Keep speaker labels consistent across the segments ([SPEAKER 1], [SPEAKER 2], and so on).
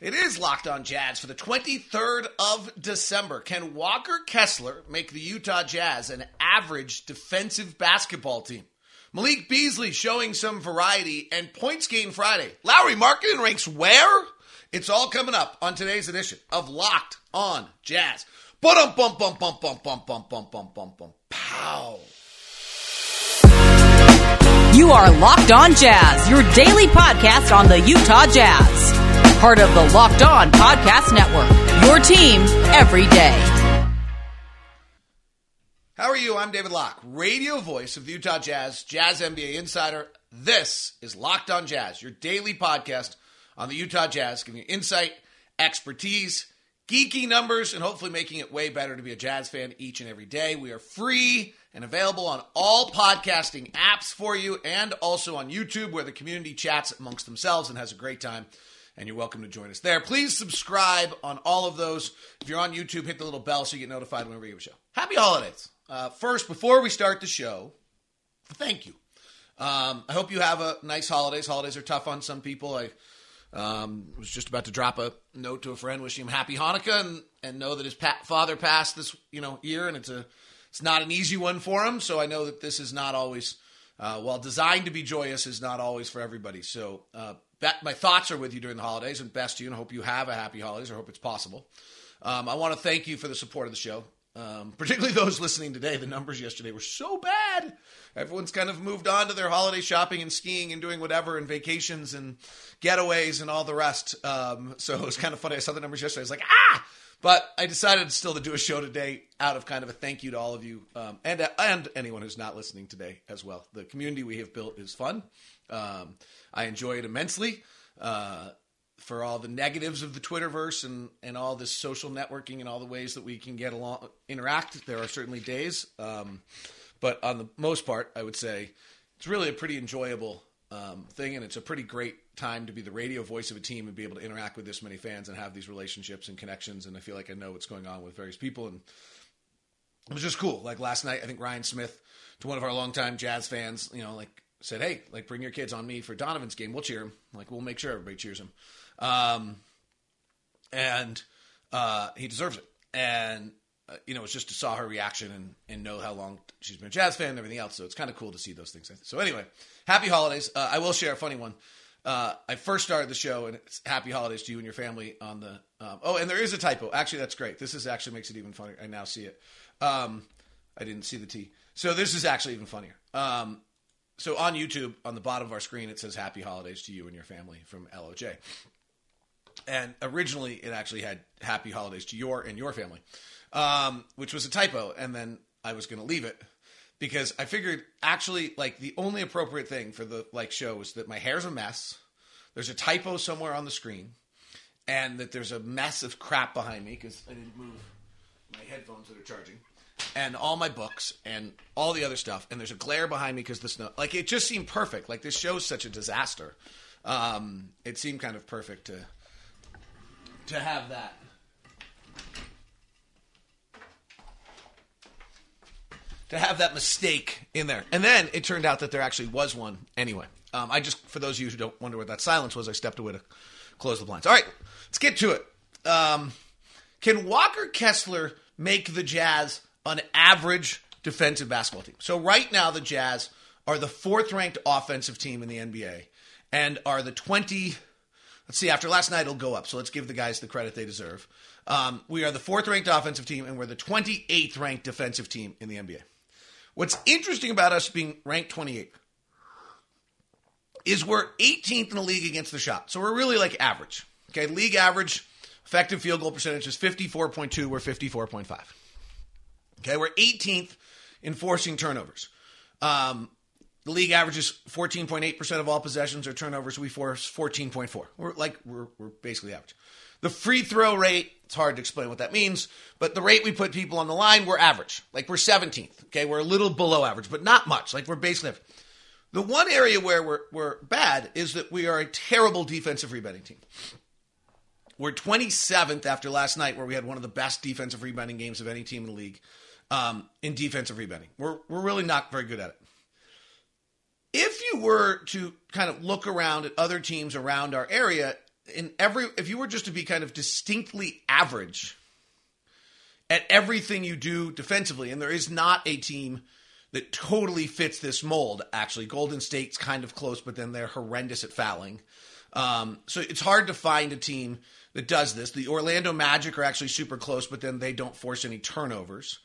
[SPEAKER 1] It is Locked On Jazz for the 23rd of December. Can Walker Kessler make the Utah Jazz an average defensive basketball team? Malik Beasley showing some variety and points gain Friday. Lauri Markkanen ranks where? It's all coming up on today's edition of Locked On Jazz. Bum bum bum bum bum bum bum bum bum bum bum. Pow.
[SPEAKER 2] You are Locked On Jazz, your daily podcast on the Utah Jazz. Part of the Locked On Podcast Network. Your team every day.
[SPEAKER 1] How are you? I'm David Locke, radio voice of the Utah Jazz, Jazz NBA insider. This is Locked On Jazz, your daily podcast on the Utah Jazz, giving you insight, expertise, geeky numbers, and hopefully making it way better to be a Jazz fan each and every day. We are free and available on all podcasting apps for you and also on YouTube where the community chats amongst themselves and has a great time and you're welcome to join us there. Please subscribe on all of those. If you're on YouTube, hit the little bell so you get notified whenever we give a show. Happy holidays. Uh, first, before we start the show, thank you. Um, I hope you have a nice holidays. Holidays are tough on some people. I um, was just about to drop a note to a friend wishing him happy Hanukkah and, and know that his pa- father passed this you know year and it's a it's not an easy one for him. So I know that this is not always uh, while designed to be joyous is not always for everybody. So uh, that, my thoughts are with you during the holidays and best to you and I hope you have a happy holidays or hope it's possible. Um, I want to thank you for the support of the show. Um, particularly those listening today, the numbers yesterday were so bad. Everyone's kind of moved on to their holiday shopping and skiing and doing whatever and vacations and getaways and all the rest. Um, so it was kind of funny. I saw the numbers yesterday. I was like, ah! But I decided still to do a show today out of kind of a thank you to all of you um, and and anyone who's not listening today as well. The community we have built is fun. Um, I enjoy it immensely. Uh, for all the negatives of the Twitterverse and, and all this social networking and all the ways that we can get along interact, there are certainly days. Um, but on the most part, I would say it's really a pretty enjoyable um, thing, and it's a pretty great time to be the radio voice of a team and be able to interact with this many fans and have these relationships and connections. And I feel like I know what's going on with various people, and it was just cool. Like last night, I think Ryan Smith, to one of our longtime Jazz fans, you know, like said, "Hey, like bring your kids on me for Donovan's game. We'll cheer him. Like we'll make sure everybody cheers him." Um, and uh, he deserves it. And uh, you know, it's just to saw her reaction and, and know how long she's been a Jazz fan and everything else. So it's kind of cool to see those things. So anyway, happy holidays. Uh, I will share a funny one. Uh, I first started the show, and it's happy holidays to you and your family on the. Um, oh, and there is a typo. Actually, that's great. This is actually makes it even funnier. I now see it. Um, I didn't see the T. So this is actually even funnier. Um, so on YouTube, on the bottom of our screen, it says "Happy Holidays to you and your family" from LOJ. And originally, it actually had "Happy Holidays to your and your family," um, which was a typo. And then I was going to leave it because I figured actually, like the only appropriate thing for the like show is that my hair's a mess. There's a typo somewhere on the screen, and that there's a mess of crap behind me because I didn't move my headphones that are charging and all my books and all the other stuff. And there's a glare behind me because the snow. Like it just seemed perfect. Like this show's such a disaster. Um, it seemed kind of perfect to to have that. To have that mistake in there, and then it turned out that there actually was one anyway. Um, I just, for those of you who don't wonder what that silence was, I stepped away to close the blinds. All right, let's get to it. Um, can Walker Kessler make the Jazz an average defensive basketball team. So right now, the Jazz are the fourth ranked offensive team in the NBA and are the 20. Let's see, after last night, it'll go up. So let's give the guys the credit they deserve. Um, we are the fourth ranked offensive team and we're the 28th ranked defensive team in the NBA. What's interesting about us being ranked 28th is we're 18th in the league against the shot. So we're really like average. Okay, league average effective field goal percentage is 54.2, we're 54.5. Okay, we're 18th in forcing turnovers. Um, the league averages 14.8% of all possessions are turnovers. We force 14.4. We're like we're, we're basically average. The free throw rate, it's hard to explain what that means, but the rate we put people on the line, we're average. Like we're 17th. Okay, we're a little below average, but not much. Like we're basically. The one area where we're, we're bad is that we are a terrible defensive rebounding team. We're 27th after last night, where we had one of the best defensive rebounding games of any team in the league um, in defensive rebounding. We're, we're really not very good at it. If you were to kind of look around at other teams around our area, in every if you were just to be kind of distinctly average at everything you do defensively, and there is not a team that totally fits this mold. Actually, Golden State's kind of close, but then they're horrendous at fouling. Um, so it's hard to find a team that does this. The Orlando Magic are actually super close, but then they don't force any turnovers.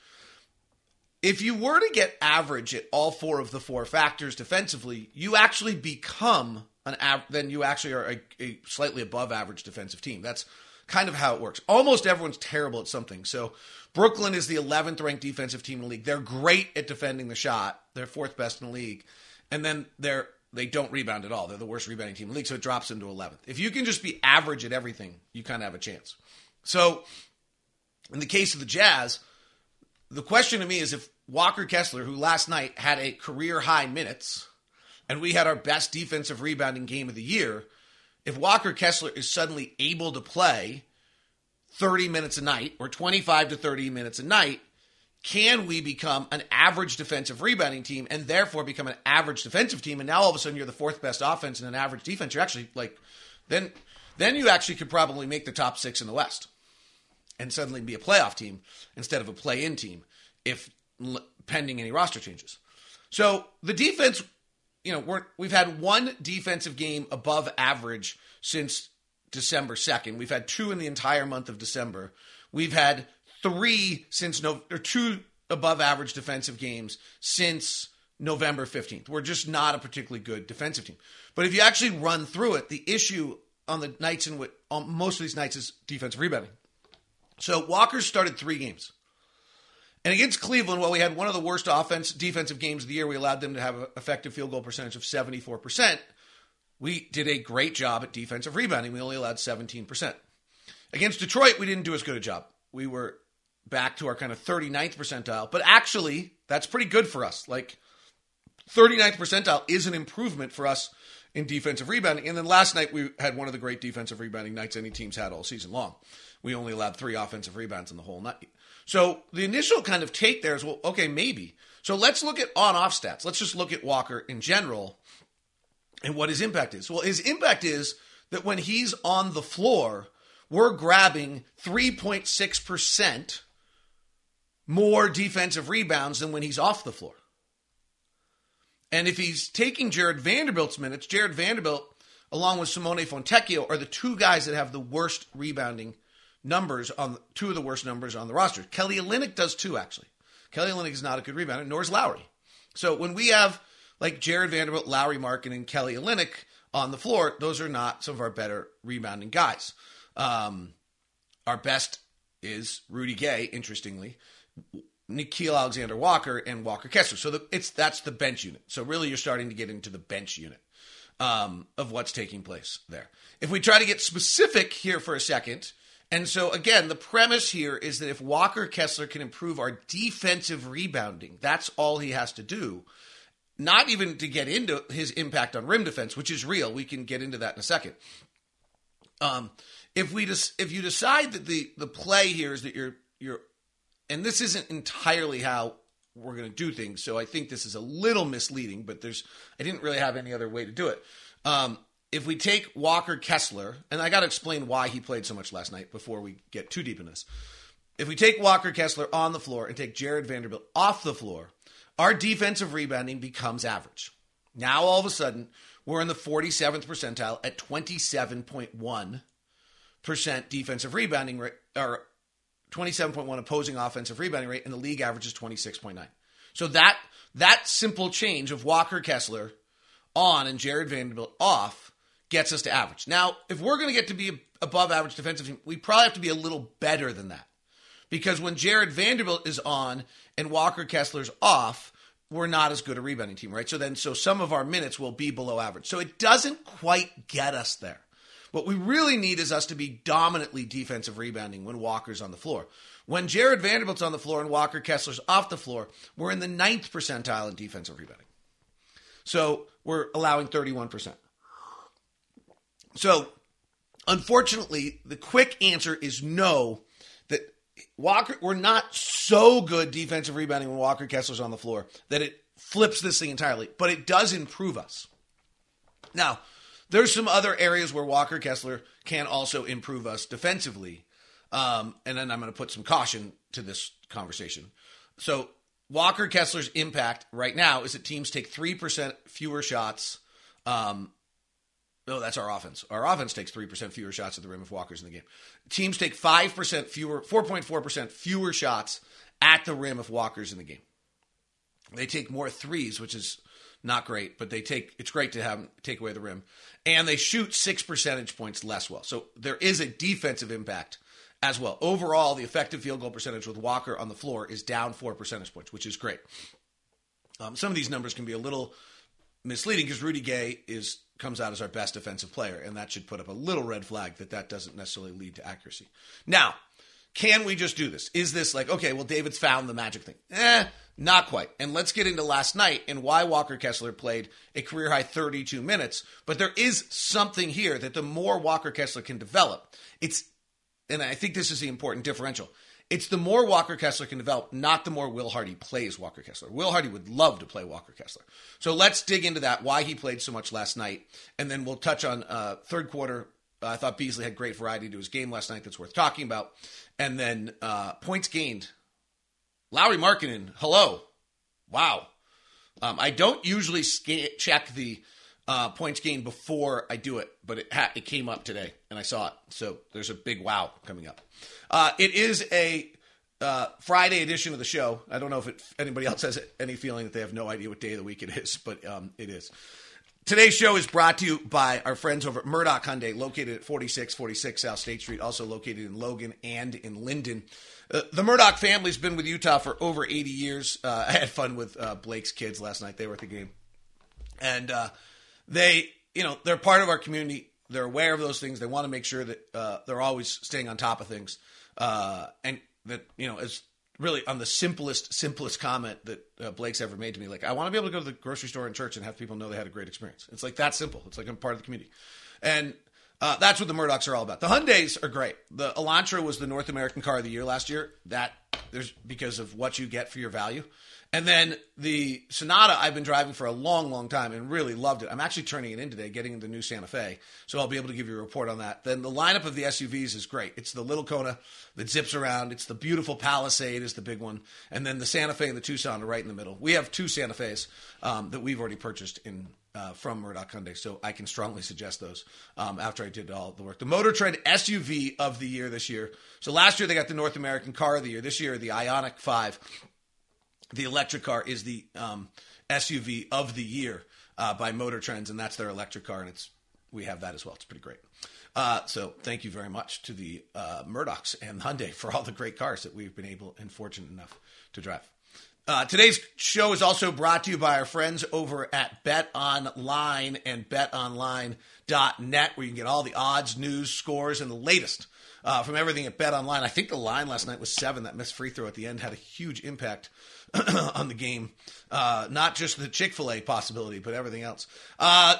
[SPEAKER 1] If you were to get average at all four of the four factors defensively, you actually become an av- then you actually are a, a slightly above average defensive team. That's kind of how it works. Almost everyone's terrible at something. So Brooklyn is the 11th ranked defensive team in the league. They're great at defending the shot. They're fourth best in the league. And then they're they don't rebound at all. They're the worst rebounding team in the league, so it drops into 11th. If you can just be average at everything, you kind of have a chance. So in the case of the Jazz, the question to me is if Walker Kessler, who last night had a career high minutes, and we had our best defensive rebounding game of the year, if Walker Kessler is suddenly able to play 30 minutes a night or 25 to 30 minutes a night, can we become an average defensive rebounding team and therefore become an average defensive team? And now all of a sudden you're the fourth best offense and an average defense. You're actually like, then, then you actually could probably make the top six in the West and suddenly be a playoff team instead of a play in team if pending any roster changes. So the defense, you know, we're, we've had one defensive game above average since December 2nd. We've had two in the entire month of December. We've had three since no or two above average defensive games since November 15th. We're just not a particularly good defensive team. But if you actually run through it, the issue on the nights in which on most of these nights is defensive rebounding. So Walker started three games. And against Cleveland, while we had one of the worst offense defensive games of the year, we allowed them to have an effective field goal percentage of 74%. We did a great job at defensive rebounding. We only allowed 17%. Against Detroit, we didn't do as good a job. We were back to our kind of 39th percentile, but actually, that's pretty good for us. Like 39th percentile is an improvement for us in defensive rebounding. And then last night, we had one of the great defensive rebounding nights any team's had all season long. We only allowed three offensive rebounds in the whole night. So the initial kind of take there is, well, okay, maybe. So let's look at on off stats. Let's just look at Walker in general and what his impact is. Well, his impact is that when he's on the floor, we're grabbing 3.6% more defensive rebounds than when he's off the floor. And if he's taking Jarred Vanderbilt's minutes, Jarred Vanderbilt, along with Simone Fontecchio, are the two guys that have the worst rebounding numbers on two of the worst numbers on the roster. Kelly Olynyk does too, actually. Kelly Olynyk is not a good rebounder, nor is Lauri. So when we have like Jarred Vanderbilt, Lauri Markkanen, and Kelly Olynyk on the floor, those are not some of our better rebounding guys. Um, our best is Rudy Gay, interestingly, Nickeil Alexander Walker, and Walker Kessler. So the, it's that's the bench unit. So really, you're starting to get into the bench unit um, of what's taking place there. If we try to get specific here for a second, and so, again, the premise here is that if Walker Kessler can improve our defensive rebounding, that's all he has to do. Not even to get into his impact on rim defense, which is real. We can get into that in a second. Um, if we just if you decide that the the play here is that you're you're, and this isn't entirely how we're going to do things, so I think this is a little misleading. But there's I didn't really have any other way to do it. Um, if we take Walker Kessler, and I got to explain why he played so much last night before we get too deep in this. If we take Walker Kessler on the floor and take Jarred Vanderbilt off the floor, our defensive rebounding becomes average. Now, all of a sudden, we're in the 47th percentile at 27.1% defensive rebounding rate, or 27.1 opposing offensive rebounding rate, and the league average is 26.9. So that that simple change of Walker Kessler on and Jarred Vanderbilt off gets us to average. Now, if we're going to get to be above average defensive team, we probably have to be a little better than that. Because when Jarred Vanderbilt is on and Walker Kessler's off, we're not as good a rebounding team, right? So then, so some of our minutes will be below average. So it doesn't quite get us there. What we really need is us to be dominantly defensive rebounding when Walker's on the floor. When Jarred Vanderbilt's on the floor and Walker Kessler's off the floor, we're in the ninth percentile in defensive rebounding. So we're allowing 31%. So, unfortunately, the quick answer is no. That Walker, we're not so good defensive rebounding when Walker Kessler's on the floor that it flips this thing entirely, but it does improve us. Now, there's some other areas where Walker Kessler can also improve us defensively. Um, and then I'm going to put some caution to this conversation. So Walker Kessler's impact right now is that teams take three percent fewer shots. Um, no, that's our offense. Our offense takes three percent fewer shots at the rim if Walker's in the game. Teams take five percent fewer, four point four percent fewer shots at the rim if Walker's in the game. They take more threes, which is not great, but they take it's great to have them take away the rim, and they shoot six percentage points less well. So there is a defensive impact as well. Overall, the effective field goal percentage with Walker on the floor is down four percentage points, which is great. Um, some of these numbers can be a little misleading because Rudy Gay is comes out as our best defensive player, and that should put up a little red flag that that doesn't necessarily lead to accuracy. Now, can we just do this? Is this like okay? Well, David's found the magic thing. Eh, not quite. And let's get into last night and why Walker Kessler played a career high 32 minutes. But there is something here that the more Walker Kessler can develop, it's and I think this is the important differential. It's the more Walker Kessler can develop, not the more Will Hardy plays Walker Kessler. Will Hardy would love to play Walker Kessler. So let's dig into that, why he played so much last night, and then we'll touch on uh, third quarter. Uh, I thought Beasley had great variety to his game last night that's worth talking about. And then uh, points gained. Lauri Markkanen, hello. Wow. Um, I don't usually sca- check the uh, points gained before I do it, but it ha- it came up today and I saw it. So there's a big wow coming up. Uh, it is a uh, Friday edition of the show. I don't know if it, anybody else has any feeling that they have no idea what day of the week it is, but um, it is. Today's show is brought to you by our friends over at Murdock Hyundai, located at 4646 South State Street, also located in Logan and in Lindon. Uh, the Murdoch family's been with Utah for over 80 years. Uh, I had fun with uh, Blake's kids last night. They were at the game. And uh, they, you know, they're part of our community. They're aware of those things. They want to make sure that uh, they're always staying on top of things. Uh, and that, you know, as really on the simplest, simplest comment that uh, Blake's ever made to me. Like, I want to be able to go to the grocery store and church and have people know they had a great experience. It's like that simple. It's like I'm part of the community. And uh, that's what the Murdocks are all about. The Hyundais are great. The Elantra was the North American car of the year last year. That there's because of what you get for your value. And then the Sonata I've been driving for a long, long time and really loved it. I'm actually turning it in today, getting the new Santa Fe, so I'll be able to give you a report on that. Then the lineup of the SUVs is great. It's the little Kona that zips around. It's the beautiful Palisade is the big one, and then the Santa Fe and the Tucson are right in the middle. We have two Santa Fes um, that we've already purchased in uh, from Murdock Hyundai, so I can strongly suggest those um, after I did all the work. The Motor Trend SUV of the year this year. So last year they got the North American Car of the Year. This year the Ioniq Five the electric car is the um, SUV of the year uh, by Motor Trends, and that's their electric car, and it's we have that as well. It's pretty great. Uh, so thank you very much to the uh, Murdocks and Hyundai for all the great cars that we've been able and fortunate enough to drive. Uh, today's show is also brought to you by our friends over at Bet Online and BetOnline.net, where you can get all the odds, news, scores, and the latest uh, from everything at Bet Online. I think the line last night was seven. That missed free throw at the end had a huge impact on the game. Uh, not just the Chick fil A possibility, but everything else. Uh,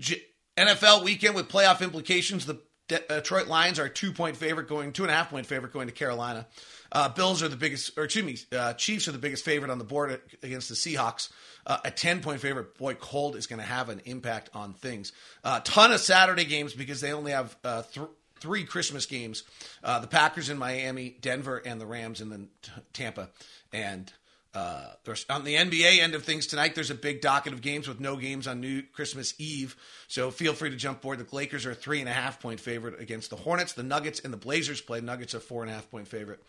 [SPEAKER 1] J- NFL weekend with playoff implications. The De- Detroit Lions are a two point favorite, going two and a half point favorite going to Carolina. Uh, Bills are the biggest, or excuse me, uh, Chiefs are the biggest favorite on the board against the Seahawks. Uh, a 10 point favorite. Boy, cold is going to have an impact on things. A uh, ton of Saturday games because they only have uh, th- three Christmas games uh, the Packers in Miami, Denver, and the Rams in the t- Tampa. And uh, there's on the NBA end of things tonight. There's a big docket of games with no games on New Christmas Eve. So feel free to jump board. The Lakers are a three and a half point favorite against the Hornets. The Nuggets and the Blazers play. Nuggets are four and a half point favorite.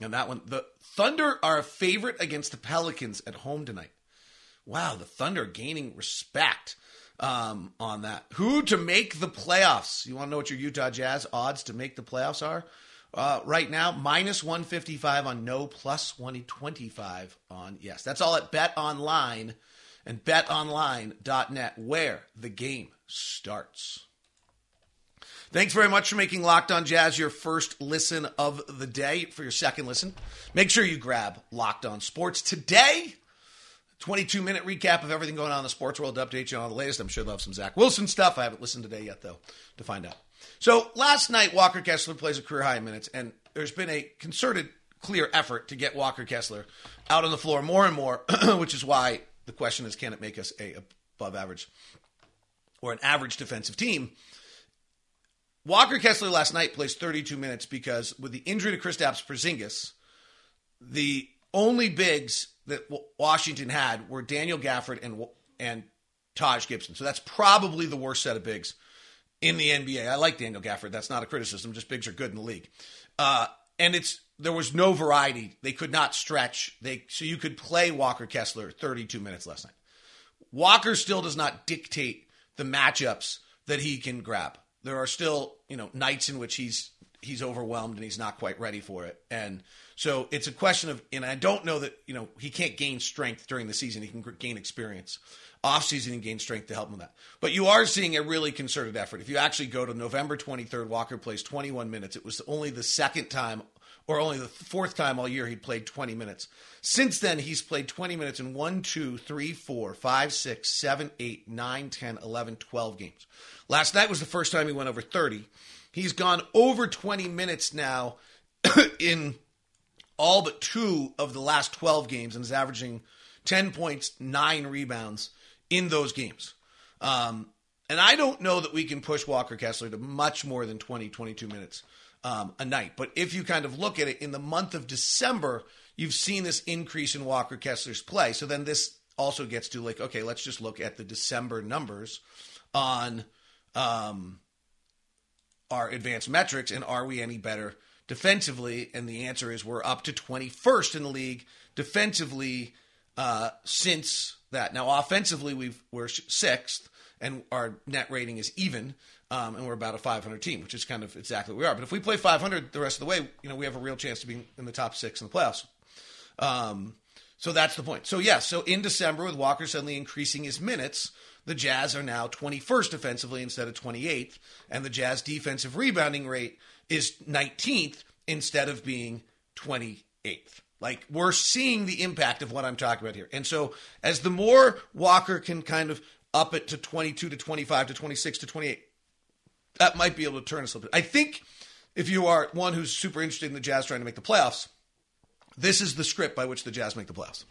[SPEAKER 1] And that one, the Thunder are a favorite against the Pelicans at home tonight. Wow, the Thunder gaining respect um, on that. Who to make the playoffs? You want to know what your Utah Jazz odds to make the playoffs are? Uh, right now, minus 155 on no, plus 125 on yes. That's all at Bet Online and betonline.net, where the game starts. Thanks very much for making Locked On Jazz your first listen of the day. For your second listen, make sure you grab Locked On Sports today. 22 minute recap of everything going on in the sports world to update you on the latest. I'm sure they'll have some Zach Wilson stuff. I haven't listened today yet, though, to find out. So last night, Walker Kessler plays a career high in minutes, and there's been a concerted, clear effort to get Walker Kessler out on the floor more and more, which is why the question is, can it make us a above average or an average defensive team. Walker Kessler last night plays 32 minutes because with the injury to Kristaps Porzingis, the only bigs that Washington had were Daniel Gafford and and Taj Gibson. So that's probably the worst set of bigs in the NBA. I like Daniel Gafford. That's not a criticism. Just bigs are good in the league. Uh, and it's there was no variety. They could not stretch. They so you could play Walker Kessler 32 minutes last night. Walker still does not dictate the matchups that he can grab. There are still, you know, nights in which he's he's overwhelmed and he's not quite ready for it. And so it's a question of and I don't know that, you know, he can't gain strength during the season. He can gain experience offseason and gain strength to help him with that. But you are seeing a really concerted effort. If you actually go to November 23rd, Walker plays 21 minutes. It was only the second time or only the fourth time all year he'd played 20 minutes. Since then, he's played 20 minutes in 1, 2, 3, 4, 5, 6, 7, 8, 9, 10, 11, 12 games. Last night was the first time he went over 30. He's gone over 20 minutes now in all but two of the last 12 games and is averaging 10 points, nine rebounds in those games. Um, and I don't know that we can push Walker Kessler to much more than 20, 22 minutes um, a night. But if you kind of look at it in the month of December, you've seen this increase in Walker Kessler's play. So then this also gets to like, okay, let's just look at the December numbers on um, our advanced metrics and are we any better defensively? And the answer is we're up to 21st in the league defensively uh, since that. Now, offensively, we've, we're sixth and our net rating is even. Um, and we're about a 500 team, which is kind of exactly what we are. But if we play 500 the rest of the way, you know, we have a real chance to be in the top six in the playoffs. Um, so that's the point. So yes, yeah, so in December, with Walker suddenly increasing his minutes, the Jazz are now 21st defensively instead of 28th, and the Jazz defensive rebounding rate is 19th instead of being 28th. Like we're seeing the impact of what I'm talking about here. And so as the more Walker can kind of up it to 22 to 25 to 26 to 28, that might be able to turn us a little bit. I think if you are one who's super interested in the Jazz trying to make the playoffs, this is the script by which the Jazz make the playoffs.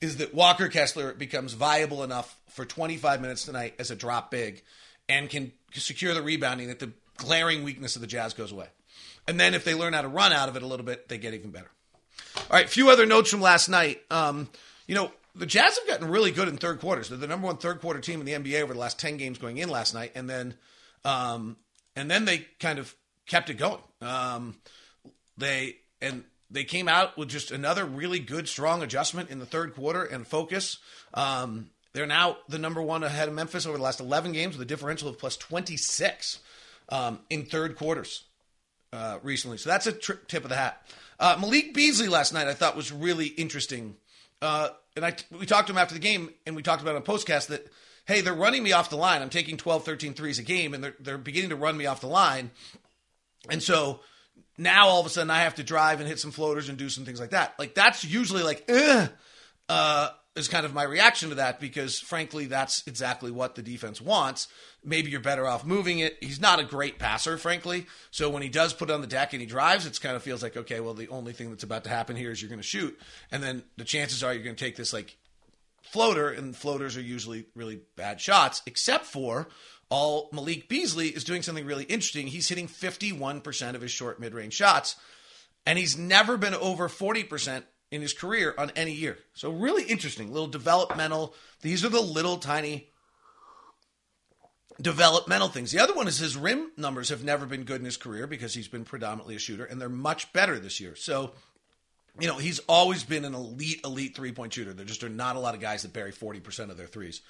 [SPEAKER 1] Is that Walker Kessler becomes viable enough for 25 minutes tonight as a drop big and can secure the rebounding that the glaring weakness of the Jazz goes away. And then if they learn how to run out of it a little bit, they get even better. All right, a few other notes from last night. Um, you know, the Jazz have gotten really good in third quarters. They're the number one third quarter team in the NBA over the last 10 games going in last night. And then um, and then they kind of kept it going. Um, they and they came out with just another really good, strong adjustment in the third quarter and focus. Um, they're now the number one ahead of Memphis over the last 11 games with a differential of plus 26 um, in third quarters uh, recently. So that's a tri- tip of the hat. Uh, Malik Beasley last night I thought was really interesting. Uh, and I we talked to him after the game, and we talked about on postcast that hey, they're running me off the line. I'm taking 12, 13 threes a game, and they're, they're beginning to run me off the line. And so now all of a sudden I have to drive and hit some floaters and do some things like that. Like that's usually like, uh, is kind of my reaction to that because frankly, that's exactly what the defense wants. Maybe you're better off moving it. He's not a great passer, frankly. So when he does put on the deck and he drives, it kind of feels like, okay, well, the only thing that's about to happen here is you're going to shoot. And then the chances are you're going to take this like floater, and floaters are usually really bad shots, except for all Malik Beasley is doing something really interesting. He's hitting 51% of his short mid range shots, and he's never been over 40% in his career on any year. So, really interesting, little developmental. These are the little tiny developmental things. The other one is his rim numbers have never been good in his career because he's been predominantly a shooter, and they're much better this year. So, you know, he's always been an elite, elite three point shooter. There just are not a lot of guys that bury 40% of their threes.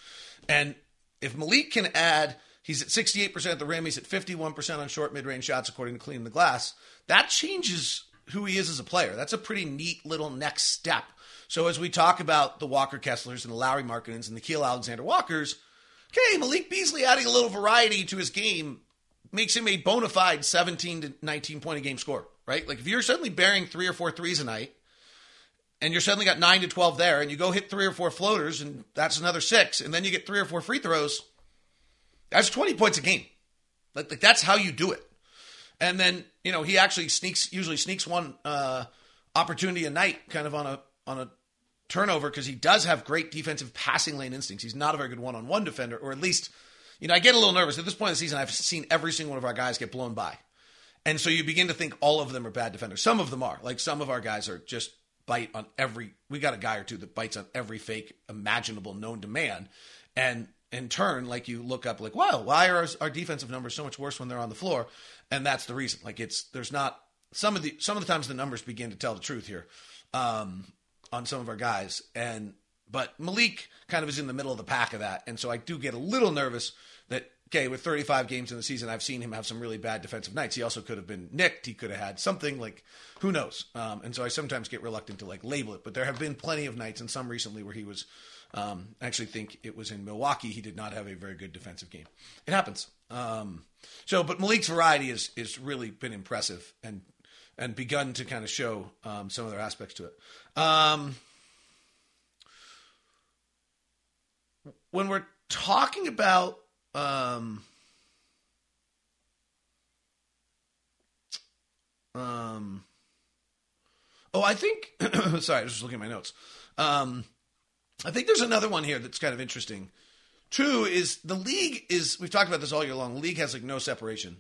[SPEAKER 1] And if Malik can add, he's at 68% at the rim, he's at 51% on short mid range shots, according to Clean the Glass. That changes who he is as a player. That's a pretty neat little next step. So as we talk about the Walker Kesslers and the Lauri Markkanens and the Keel Alexander Walkers, okay, Malik Beasley adding a little variety to his game makes him a bona fide 17 to 19 point a game score, right? Like if you're suddenly bearing three or four threes a night, and you're suddenly got nine to 12 there, and you go hit three or four floaters, and that's another six, and then you get three or four free throws, that's 20 points a game. Like, like that's how you do it. And then, you know, he actually sneaks, usually sneaks one uh, opportunity a night kind of on a, on a turnover because he does have great defensive passing lane instincts. He's not a very good one on one defender, or at least you know, I get a little nervous. At this point in the season, I've seen every single one of our guys get blown by. And so you begin to think all of them are bad defenders. Some of them are. Like some of our guys are just bite on every we got a guy or two that bites on every fake imaginable known to man. And in turn, like you look up like, wow, why are our, our defensive numbers so much worse when they're on the floor? And that's the reason. Like it's there's not some of the some of the times the numbers begin to tell the truth here um, on some of our guys. And but Malik kind of is in the middle of the pack of that, and so I do get a little nervous that okay, with 35 games in the season, I've seen him have some really bad defensive nights. He also could have been nicked. He could have had something like who knows. Um, and so I sometimes get reluctant to like label it, but there have been plenty of nights, and some recently where he was. Um, I actually think it was in Milwaukee. He did not have a very good defensive game. It happens. Um, so, but Malik's variety is is really been impressive and and begun to kind of show um, some other aspects to it. Um, when we're talking about um, um, oh, I think. sorry, I was just looking at my notes. Um, I think there's another one here that's kind of interesting. Two is the league is. We've talked about this all year long. The league has like no separation.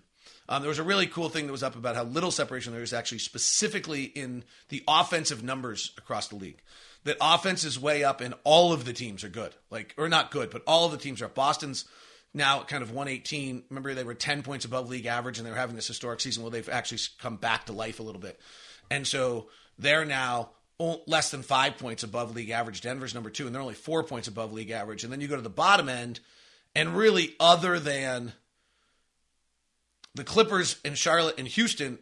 [SPEAKER 1] Um, there was a really cool thing that was up about how little separation there is actually specifically in the offensive numbers across the league. That offense is way up and all of the teams are good. Like, or not good, but all of the teams are up. Boston's now kind of 118. Remember, they were 10 points above league average and they were having this historic season where they've actually come back to life a little bit. And so they're now less than five points above league average. Denver's number two, and they're only four points above league average. And then you go to the bottom end, and really, other than the Clippers and Charlotte and Houston,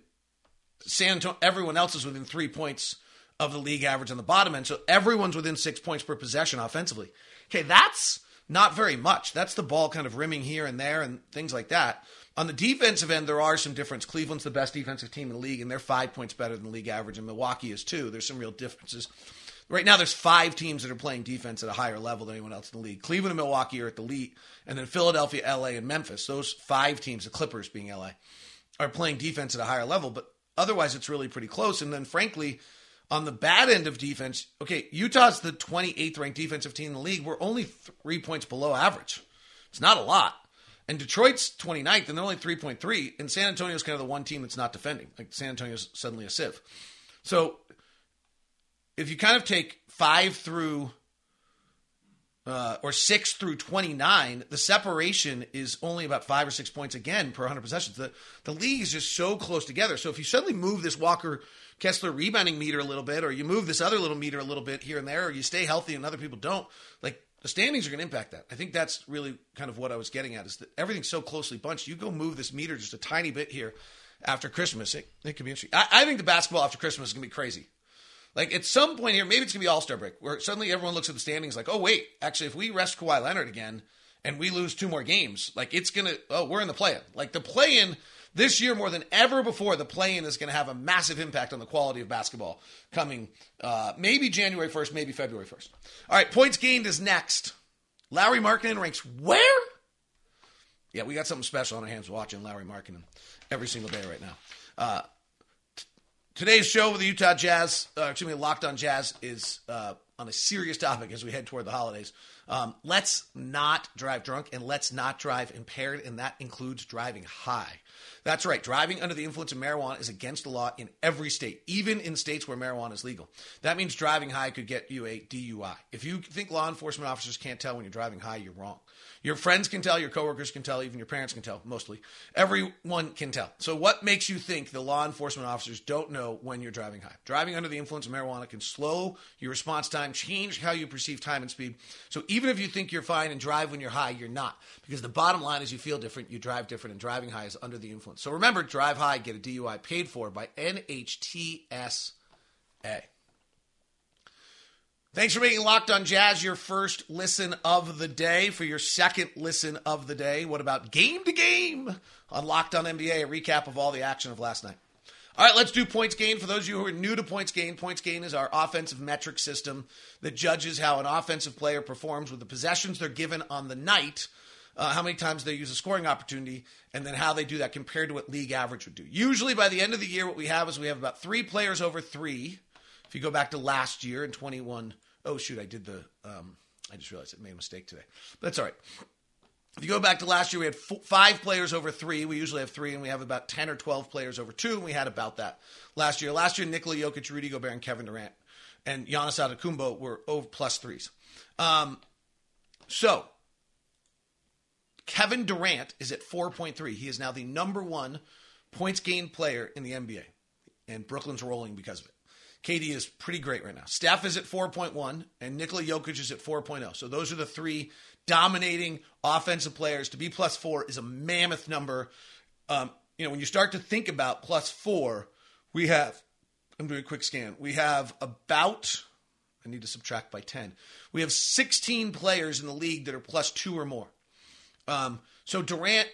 [SPEAKER 1] San Antonio, everyone else is within three points of the league average on the bottom end. So everyone's within six points per possession offensively. Okay, that's not very much. That's the ball kind of rimming here and there and things like that. On the defensive end, there are some differences. Cleveland's the best defensive team in the league, and they're five points better than the league average, and Milwaukee is too. There's some real differences. Right now, there's five teams that are playing defense at a higher level than anyone else in the league. Cleveland and Milwaukee are at the lead, and then Philadelphia, LA, and Memphis. Those five teams, the Clippers being LA, are playing defense at a higher level. But otherwise, it's really pretty close. And then, frankly, on the bad end of defense, okay, Utah's the 28th ranked defensive team in the league. We're only three points below average. It's not a lot. And Detroit's 29th, and they're only 3.3. And San Antonio's kind of the one team that's not defending. Like San Antonio's suddenly a sieve. So if you kind of take five through uh, or six through 29, the separation is only about five or six points again per 100 possessions. The, the league is just so close together. So if you suddenly move this Walker Kessler rebounding meter a little bit, or you move this other little meter a little bit here and there, or you stay healthy and other people don't, like the standings are going to impact that. I think that's really kind of what I was getting at is that everything's so closely bunched. You go move this meter just a tiny bit here after Christmas, it, it could be interesting. I, I think the basketball after Christmas is going to be crazy. Like at some point here, maybe it's going to be All Star break, where suddenly everyone looks at the standings like, oh, wait, actually, if we rest Kawhi Leonard again and we lose two more games, like it's going to, oh, we're in the play in. Like the play in this year, more than ever before, the play in is going to have a massive impact on the quality of basketball coming uh, maybe January 1st, maybe February 1st. All right, points gained is next. Lauri Markkanen ranks where? Yeah, we got something special on our hands watching Lauri Markkanen every single day right now. Uh, t- today's show with the Utah Jazz, uh, excuse me, Locked on Jazz, is uh, on a serious topic as we head toward the holidays. Um, let's not drive drunk and let's not drive impaired, and that includes driving high. That's right. Driving under the influence of marijuana is against the law in every state, even in states where marijuana is legal. That means driving high could get you a DUI. If you think law enforcement officers can't tell when you're driving high, you're wrong. Your friends can tell, your coworkers can tell, even your parents can tell, mostly. Everyone can tell. So, what makes you think the law enforcement officers don't know when you're driving high? Driving under the influence of marijuana can slow your response time, change how you perceive time and speed. So, even if you think you're fine and drive when you're high, you're not. Because the bottom line is you feel different, you drive different, and driving high is under the influence. So, remember, drive high, get a DUI paid for by NHTSA. Thanks for making Locked on Jazz your first listen of the day. For your second listen of the day, what about game to game on Locked on NBA? A recap of all the action of last night. All right, let's do points gain. For those of you who are new to points gain, points gain is our offensive metric system that judges how an offensive player performs with the possessions they're given on the night, uh, how many times they use a scoring opportunity, and then how they do that compared to what league average would do. Usually by the end of the year, what we have is we have about three players over three. If you go back to last year in 21 Oh shoot, I did the. Um, I just realized I made a mistake today. But that's all right. If you go back to last year, we had f- five players over three. We usually have three, and we have about 10 or 12 players over two, and we had about that last year. Last year, Nikola Jokic, Rudy Gobert, and Kevin Durant and Giannis Antetokounmpo were over plus threes. Um, so, Kevin Durant is at 4.3. He is now the number one points gained player in the NBA, and Brooklyn's rolling because of it. KD is pretty great right now. Steph is at 4.1, and Nikola Jokic is at 4.0. So those are the three dominating offensive players. To be plus four is a mammoth number. Um, you know, when you start to think about plus four, we have, I'm doing a quick scan, we have about, I need to subtract by 10, we have 16 players in the league that are plus two or more. Um, so Durant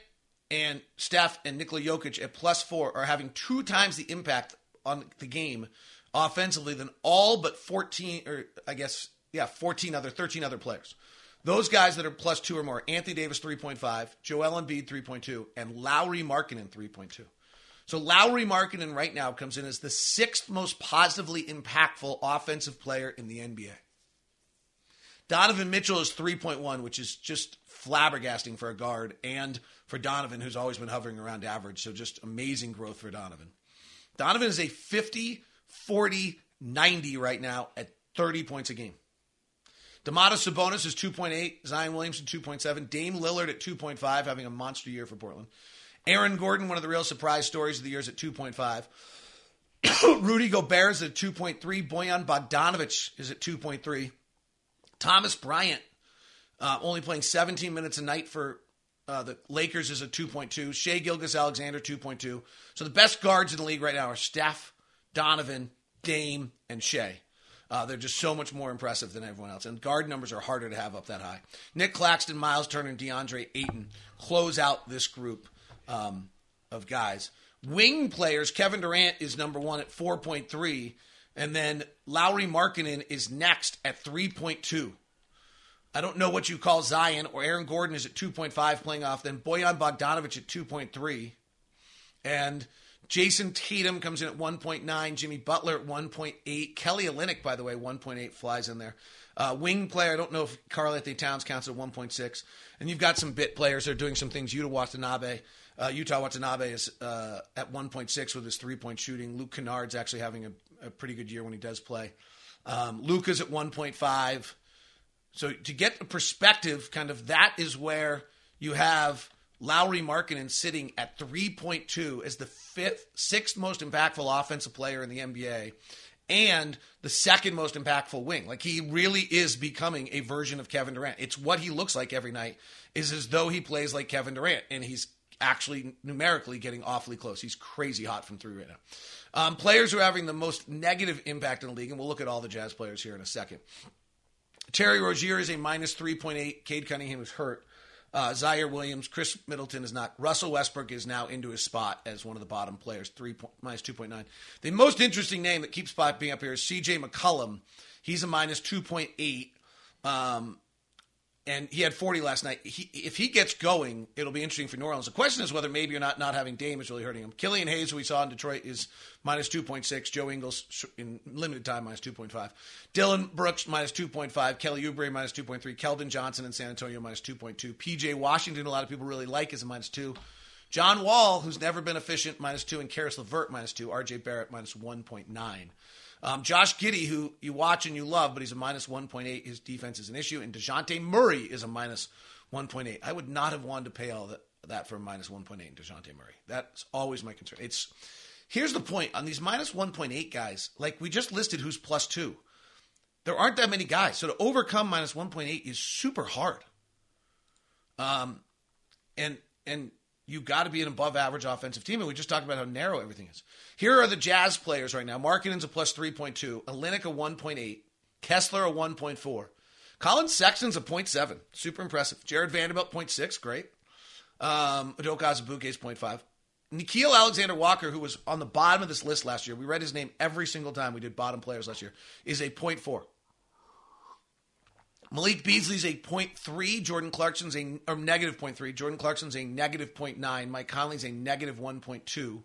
[SPEAKER 1] and Steph and Nikola Jokic at plus four are having two times the impact on the game offensively than all but 14, or I guess, yeah, 14 other, 13 other players. Those guys that are plus two or more Anthony Davis 3.5, Joel Embiid 3.2, and Lauri Markkanen 3.2. So Lauri Markkanen right now comes in as the sixth most positively impactful offensive player in the NBA. Donovan Mitchell is 3.1, which is just flabbergasting for a guard and for Donovan, who's always been hovering around average. So just amazing growth for Donovan. Donovan is a 50, 40, 90 right now at 30 points a game. Domantas Sabonis is 2.8, Zion Williamson 2.7, Dame Lillard at 2.5, having a monster year for Portland. Aaron Gordon, one of the real surprise stories of the year, is at 2.5. Rudy Gobert is at 2.3. Bojan Bogdanovic is at 2.3. Thomas Bryant, uh, only playing 17 minutes a night for uh, the Lakers, is at 2.2. Shai Gilgeous-Alexander, 2.2. So the best guards in the league right now are Steph, Donovan, Dame, and Shai. Uh, they're just so much more impressive than everyone else. And guard numbers are harder to have up that high. Nick Claxton, Miles Turner, and DeAndre Ayton close out this group um, of guys. Wing players, Kevin Durant is number one at 4.3, and then Lauri Markkanen is next at 3.2. I don't know what you call Zion, or Aaron Gordon is at 2.5 playing off, then Bojan Bogdanovic at 2.3. And Jayson Tatum comes in at 1.9. Jimmy Butler at 1.8. Kelly Olynyk, by the way, 1.8 flies in there. Uh, wing player, I don't know if Karl-Anthony Towns counts at 1.6. And you've got some bit players that are doing some things. Yuta Watanabe, uh, Yuta Watanabe is uh, at 1.6 with his three point shooting. Luke Kennard's actually having a, a, pretty good year when he does play. Um, Luka's at 1.5. So to get a perspective, kind of that is where you have Lauri Markkanen sitting at 3.2 as the fifth, sixth most impactful offensive player in the NBA and the second most impactful wing. Like he really is becoming a version of Kevin Durant. It's what he looks like every night is as though he plays like Kevin Durant and he's actually numerically getting awfully close. He's crazy hot from three right now. Um, players who are having the most negative impact in the league, and we'll look at all the Jazz players here in a second. Terry Rozier is a minus 3.8. Cade Cunningham is hurt. Uh, Ziaire Williams, Khris Middleton is not. Russell Westbrook is now into his spot as one of the bottom players, three point, minus 2.9. The most interesting name that keeps popping up here is CJ McCollum. He's a minus 2.8. Um, and he had 40 last night. He, if he gets going, it'll be interesting for New Orleans. The question is whether maybe or not not having Dame is really hurting him. Killian Hayes, who we saw in Detroit, is minus 2.6. Joe Ingles in limited time minus 2.5. Dillon Brooks minus 2.5. Kelly Oubre minus 2.3. Keldon Johnson in San Antonio minus 2.2. PJ Washington, a lot of people really like, is a minus 2. John Wall, who's never been efficient, minus 2. And Caris LeVert, minus 2. RJ Barrett, minus 1.9. Um, Josh Giddey, who you watch and you love, but he's a minus 1.8. His defense is an issue. And DeJounte Murray is a minus 1.8. I would not have wanted to pay all that, that for a minus 1.8 in DeJounte Murray. That's always my concern. It's Here's the point on these minus 1.8 guys, like we just listed who's plus two. There aren't that many guys. So to overcome minus 1.8 is super hard. Um, and, and, You've got to be an above average offensive team. And we just talked about how narrow everything is. Here are the Jazz players right now. Markkanen's a plus 3.2, Olynyk a 1.8, Kessler a 1.4. Collin Sexton's a 0.7. Super impressive. Jarred Vanderbilt, 0.6. Great. Um, Udoka Azubuike's 0.5. Nickeil Alexander Walker, who was on the bottom of this list last year, we read his name every single time we did bottom players last year, is a 0.4. Malik Beasley's a 0.3. Jordan Clarkson's a or negative 0.3. Jordan Clarkson's a negative 0.9. Mike Conley's a negative 1.2.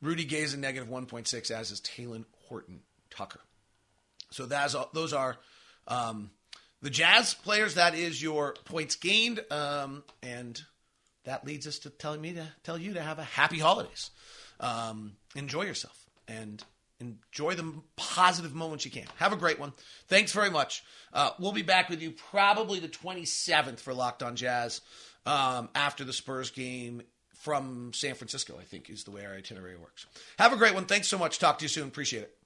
[SPEAKER 1] Rudy Gay's a negative 1.6, as is Talen Horton Tucker. So that's those are um, the Jazz players, that is your points gained. Um, and that leads us to telling me to tell you to have a happy holidays. Um, enjoy yourself and enjoy the positive moments you can. Have a great one. Thanks very much. Uh, we'll be back with you probably the 27th for Locked On Jazz um, after the Spurs game from San Francisco, I think is the way our itinerary works. Have a great one. Thanks so much. Talk to you soon. Appreciate it.